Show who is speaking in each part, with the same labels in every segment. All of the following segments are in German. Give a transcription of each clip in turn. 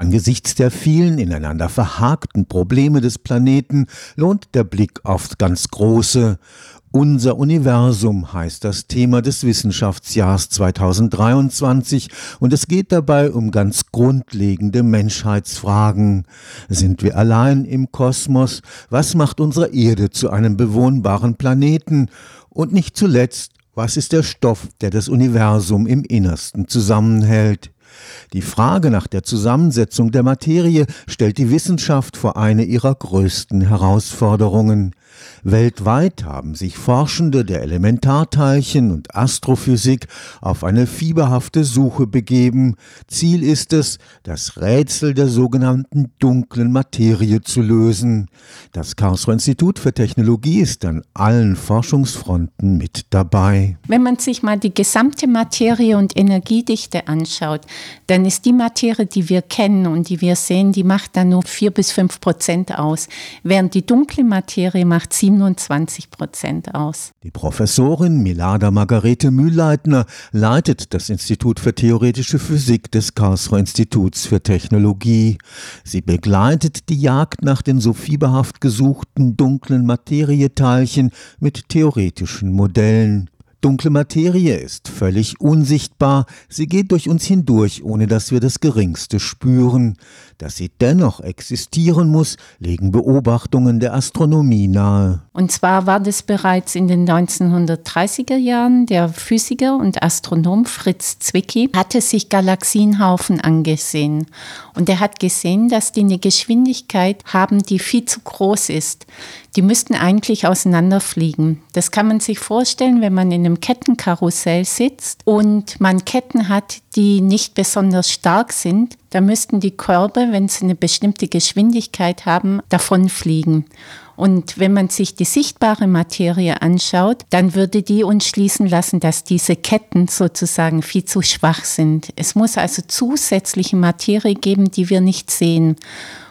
Speaker 1: Angesichts der vielen ineinander verhakten Probleme des Planeten lohnt der Blick aufs ganz Große. Unser Universum heißt das Thema des Wissenschaftsjahrs 2023 und es geht dabei um ganz grundlegende Menschheitsfragen. Sind wir allein im Kosmos? Was macht unsere Erde zu einem bewohnbaren Planeten? Und nicht zuletzt, was ist der Stoff, der das Universum im Innersten zusammenhält? Die Frage nach der Zusammensetzung der Materie stellt die Wissenschaft vor eine ihrer größten Herausforderungen. Weltweit haben sich Forschende der Elementarteilchen und Astrophysik auf eine fieberhafte Suche begeben. Ziel ist es, das Rätsel der sogenannten dunklen Materie zu lösen. Das Karlsruher Institut für Technologie ist an allen Forschungsfronten mit dabei.
Speaker 2: Wenn man sich mal die gesamte Materie und Energiedichte anschaut, dann ist die Materie, die wir kennen und die wir sehen, die macht dann nur vier bis fünf Prozent aus, während die dunkle Materie macht 27 Prozent aus.
Speaker 1: Die Professorin Milada Margarete Mühlleitner leitet das Institut für theoretische Physik des Karlsruher Instituts für Technologie. Sie begleitet die Jagd nach den so fieberhaft gesuchten dunklen Materieteilchen mit theoretischen Modellen. Dunkle Materie ist völlig unsichtbar, sie geht durch uns hindurch, ohne dass wir das geringste spüren. Dass sie dennoch existieren muss, legen Beobachtungen der Astronomie nahe.
Speaker 2: Und zwar war das bereits in den 1930er Jahren. Der Physiker und Astronom Fritz Zwicky hatte sich Galaxienhaufen angesehen. Und er hat gesehen, dass die eine Geschwindigkeit haben, die viel zu groß ist. Die müssten eigentlich auseinanderfliegen. Das kann man sich vorstellen, wenn man in einem Kettenkarussell sitzt und man Ketten hat, die nicht besonders stark sind, da müssten die Körbe, wenn sie eine bestimmte Geschwindigkeit haben, davonfliegen. Und wenn man sich die sichtbare Materie anschaut, dann würde die uns schließen lassen, dass diese Ketten sozusagen viel zu schwach sind. Es muss also zusätzliche Materie geben, die wir nicht sehen.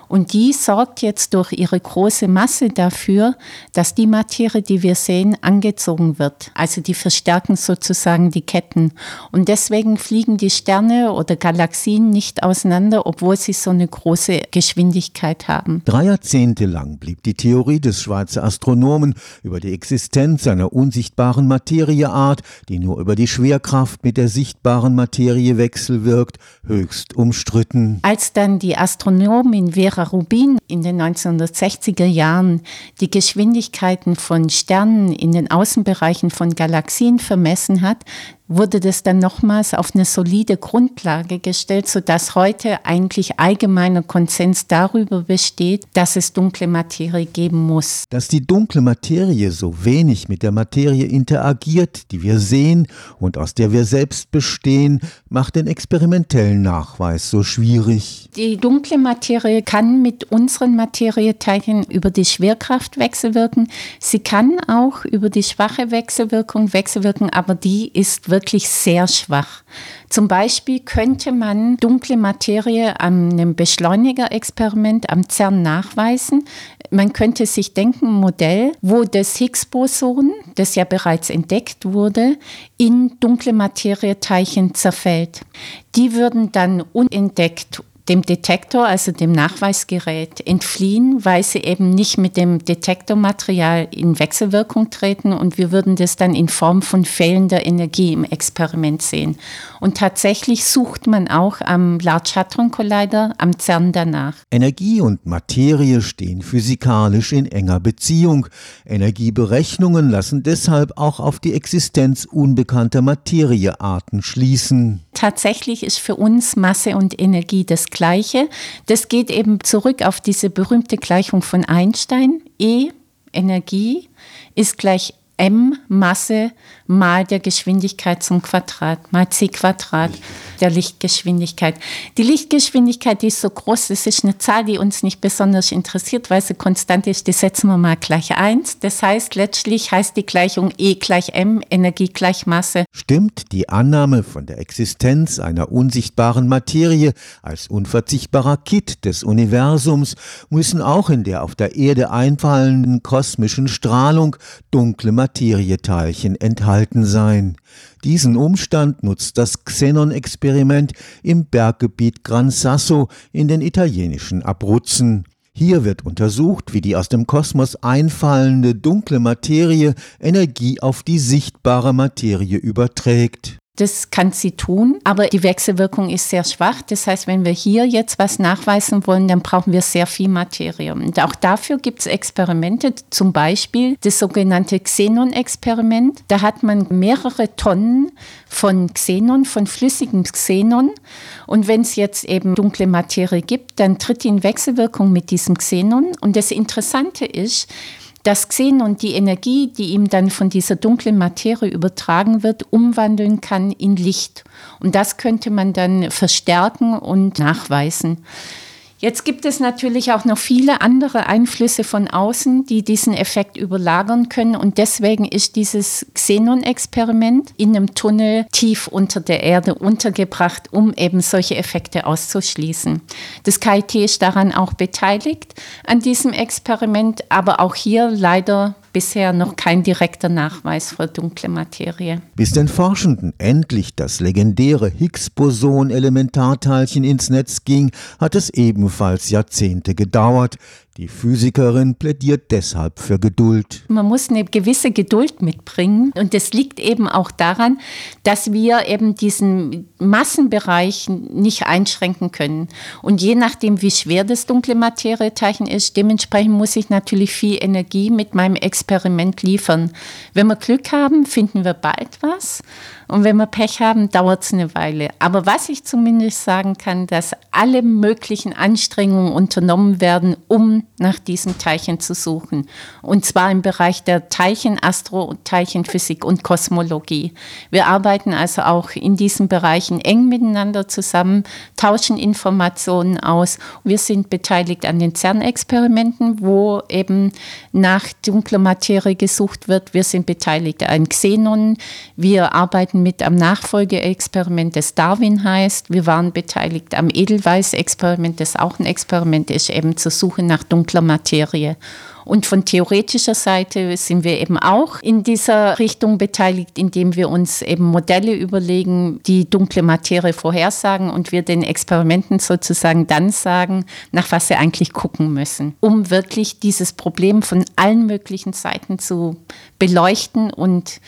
Speaker 2: Und die sorgt jetzt durch ihre große Masse dafür, dass die Materie, die wir sehen, angezogen wird. Also die verstärken sozusagen die Ketten. Und deswegen fliegen die Sterne oder Galaxien nicht auseinander, obwohl sie so eine große Geschwindigkeit haben.
Speaker 1: Drei Jahrzehnte lang blieb die Theorie des Schweizer Astronomen über die Existenz einer unsichtbaren Materieart, die nur über die Schwerkraft mit der sichtbaren Materie wechselwirkt, höchst umstritten.
Speaker 2: Als dann die Astronomin Vera Vera Rubin in den 1960er Jahren die Geschwindigkeiten von Sternen in den Außenbereichen von Galaxien vermessen hat, wurde das dann nochmals auf eine solide Grundlage gestellt, sodass heute eigentlich allgemeiner Konsens darüber besteht, dass es dunkle Materie geben muss.
Speaker 1: Dass die dunkle Materie so wenig mit der Materie interagiert, die wir sehen und aus der wir selbst bestehen, macht den experimentellen Nachweis so schwierig.
Speaker 2: Die dunkle Materie kann mit unseren Materieteilchen über die Schwerkraft wechselwirken. Sie kann auch über die schwache Wechselwirkung wechselwirken, aber die ist wirklich wirklich sehr schwach. Zum Beispiel könnte man dunkle Materie an einem Beschleunigerexperiment am CERN nachweisen. Man könnte sich denken, ein Modell, wo das Higgs-Boson, das ja bereits entdeckt wurde, in dunkle Materieteilchen zerfällt. Die würden dann unentdeckt dem Detektor, also dem Nachweisgerät, entfliehen, weil sie eben nicht mit dem Detektormaterial in Wechselwirkung treten und wir würden das dann in Form von fehlender Energie im Experiment sehen. Und tatsächlich sucht man auch am Large Hadron Collider am CERN danach.
Speaker 1: Energie und Materie stehen physikalisch in enger Beziehung. Energieberechnungen lassen deshalb auch auf die Existenz unbekannter Materiearten schließen.
Speaker 2: Tatsächlich ist für uns Masse und Energie das Gleiche. Das geht eben zurück auf diese berühmte Gleichung von Einstein. E, Energie, ist gleich m Masse mal der Geschwindigkeit zum Quadrat, mal c Quadrat der Lichtgeschwindigkeit. Die Lichtgeschwindigkeit, die ist so groß, das ist eine Zahl, die uns nicht besonders interessiert, weil sie konstant ist, die setzen wir mal gleich 1. Das heißt, letztlich heißt die Gleichung E gleich m, Energie gleich Masse.
Speaker 1: Stimmt die Annahme von der Existenz einer unsichtbaren Materie als unverzichtbarer Kit des Universums, müssen auch in der auf der Erde einfallenden kosmischen Strahlung dunkle Materie Materieteilchen enthalten sein. Diesen Umstand nutzt das Xenon-Experiment im Berggebiet Gran Sasso in den italienischen Abruzzen. Hier wird untersucht, wie die aus dem Kosmos einfallende dunkle Materie Energie auf die sichtbare Materie überträgt.
Speaker 2: Das kann sie tun, aber die Wechselwirkung ist sehr schwach. Das heißt, wenn wir hier jetzt was nachweisen wollen, dann brauchen wir sehr viel Materie. Und auch dafür gibt es Experimente, zum Beispiel das sogenannte Xenon-Experiment. Da hat man mehrere Tonnen von Xenon, von flüssigem Xenon. Und wenn es jetzt eben dunkle Materie gibt, dann tritt die in Wechselwirkung mit diesem Xenon. Und das Interessante ist, das Xenon die Energie, die ihm dann von dieser dunklen Materie übertragen wird, umwandeln kann in Licht. Und das könnte man dann verstärken und nachweisen. Jetzt gibt es natürlich auch noch viele andere Einflüsse von außen, die diesen Effekt überlagern können. Und deswegen ist dieses Xenon-Experiment in einem Tunnel tief unter der Erde untergebracht, um eben solche Effekte auszuschließen. Das KIT ist daran auch beteiligt an diesem Experiment, aber auch hier leider bisher noch kein direkter Nachweis für dunkle Materie.
Speaker 1: Bis den Forschenden endlich das legendäre Higgs-Boson-Elementarteilchen ins Netz ging, hat es ebenfalls Jahrzehnte gedauert. Die Physikerin plädiert deshalb für Geduld.
Speaker 2: Man muss eine gewisse Geduld mitbringen und das liegt eben auch daran, dass wir eben diesen Massenbereich nicht einschränken können. Und je nachdem, wie schwer das dunkle Materieteilchen ist, dementsprechend muss ich natürlich viel Energie mit meinem Experiment liefern. Wenn wir Glück haben, finden wir bald was. Und wenn wir Pech haben, dauert es eine Weile. Aber was ich zumindest sagen kann, dass alle möglichen Anstrengungen unternommen werden, um nach diesen Teilchen zu suchen. Und zwar im Bereich der Teilchen, Astro- Teilchenphysik und Kosmologie. Wir arbeiten also auch in diesen Bereichen eng miteinander zusammen, tauschen Informationen aus. Wir sind beteiligt an den CERN-Experimenten, wo eben nach dunkler Materie gesucht wird. Wir sind beteiligt an Xenon. Wir arbeiten mit am Nachfolgeexperiment, das Darwin heißt. Wir waren beteiligt am Edelweiss-Experiment, das auch ein Experiment ist, eben zur Suche nach dunkler Materie. Und von theoretischer Seite sind wir eben auch in dieser Richtung beteiligt, indem wir uns eben Modelle überlegen, die dunkle Materie vorhersagen und wir den Experimenten sozusagen dann sagen, nach was sie eigentlich gucken müssen, um wirklich dieses Problem von allen möglichen Seiten zu beleuchten und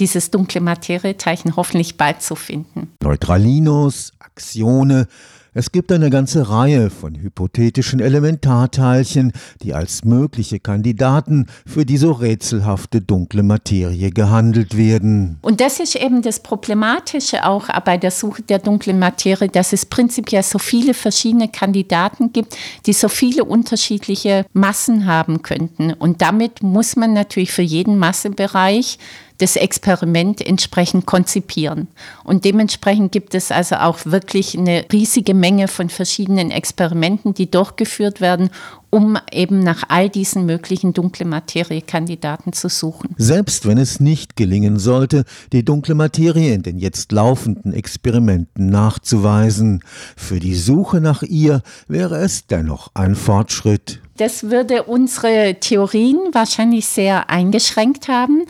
Speaker 2: dieses dunkle Materieteilchen hoffentlich bald zu finden.
Speaker 1: Neutralinos, Axione, es gibt eine ganze Reihe von hypothetischen Elementarteilchen, die als mögliche Kandidaten für die so rätselhafte dunkle Materie gehandelt werden.
Speaker 2: Und das ist eben das Problematische auch bei der Suche der dunklen Materie, dass es prinzipiell so viele verschiedene Kandidaten gibt, die so viele unterschiedliche Massen haben könnten. Und damit muss man natürlich für jeden Massebereich das Experiment entsprechend konzipieren. Und dementsprechend gibt es also auch wirklich eine riesige Menge von verschiedenen Experimenten, die durchgeführt werden, um eben nach all diesen möglichen dunkle Materie-Kandidaten zu suchen.
Speaker 1: Selbst wenn es nicht gelingen sollte, die dunkle Materie in den jetzt laufenden Experimenten nachzuweisen, für die Suche nach ihr wäre es dennoch ein Fortschritt.
Speaker 2: Das würde unsere Theorien wahrscheinlich sehr eingeschränkt haben,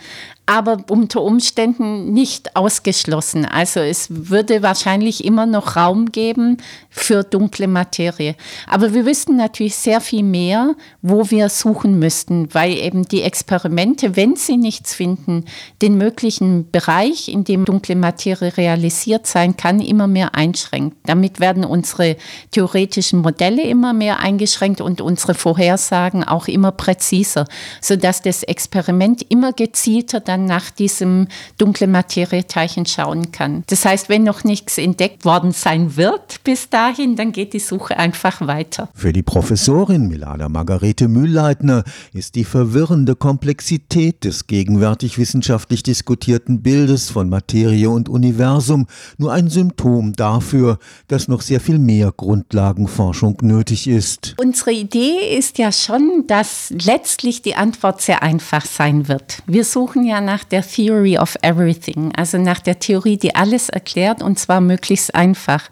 Speaker 2: aber unter Umständen nicht ausgeschlossen. Also es würde wahrscheinlich immer noch Raum geben für dunkle Materie. Aber wir wüssten natürlich sehr viel mehr, wo wir suchen müssten, weil eben die Experimente, wenn sie nichts finden, den möglichen Bereich, in dem dunkle Materie realisiert sein kann, immer mehr einschränkt. Damit werden unsere theoretischen Modelle immer mehr eingeschränkt und unsere Vorhersagen auch immer präziser, sodass das Experiment immer gezielter dann dann nach diesem dunklen Materieteilchen schauen kann. Das heißt, wenn noch nichts entdeckt worden sein wird bis dahin, dann geht die Suche einfach weiter.
Speaker 1: Für die Professorin Milada Margarete Mühlleitner ist die verwirrende Komplexität des gegenwärtig wissenschaftlich diskutierten Bildes von Materie und Universum nur ein Symptom dafür, dass noch sehr viel mehr Grundlagenforschung nötig ist.
Speaker 2: Unsere Idee ist ja schon, dass letztlich die Antwort sehr einfach sein wird. Wir suchen ja nach der Theory of Everything, also nach der Theorie, die alles erklärt und zwar möglichst einfach.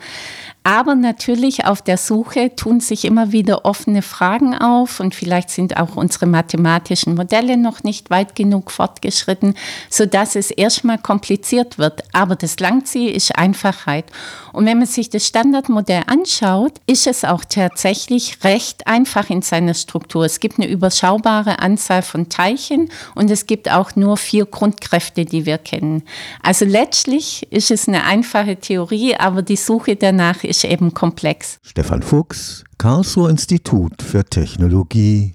Speaker 2: Aber natürlich auf der Suche tun sich immer wieder offene Fragen auf und vielleicht sind auch unsere mathematischen Modelle noch nicht weit genug fortgeschritten, sodass es erstmal kompliziert wird. Aber das Langziel ist Einfachheit. Und wenn man sich das Standardmodell anschaut, ist es auch tatsächlich recht einfach in seiner Struktur. Es gibt eine überschaubare Anzahl von Teilchen und es gibt auch nur vier Grundkräfte, die wir kennen. Also letztlich ist es eine einfache Theorie, aber die Suche danach ist eben komplex.
Speaker 1: Stefan Fuchs, Karlsruher Institut für Technologie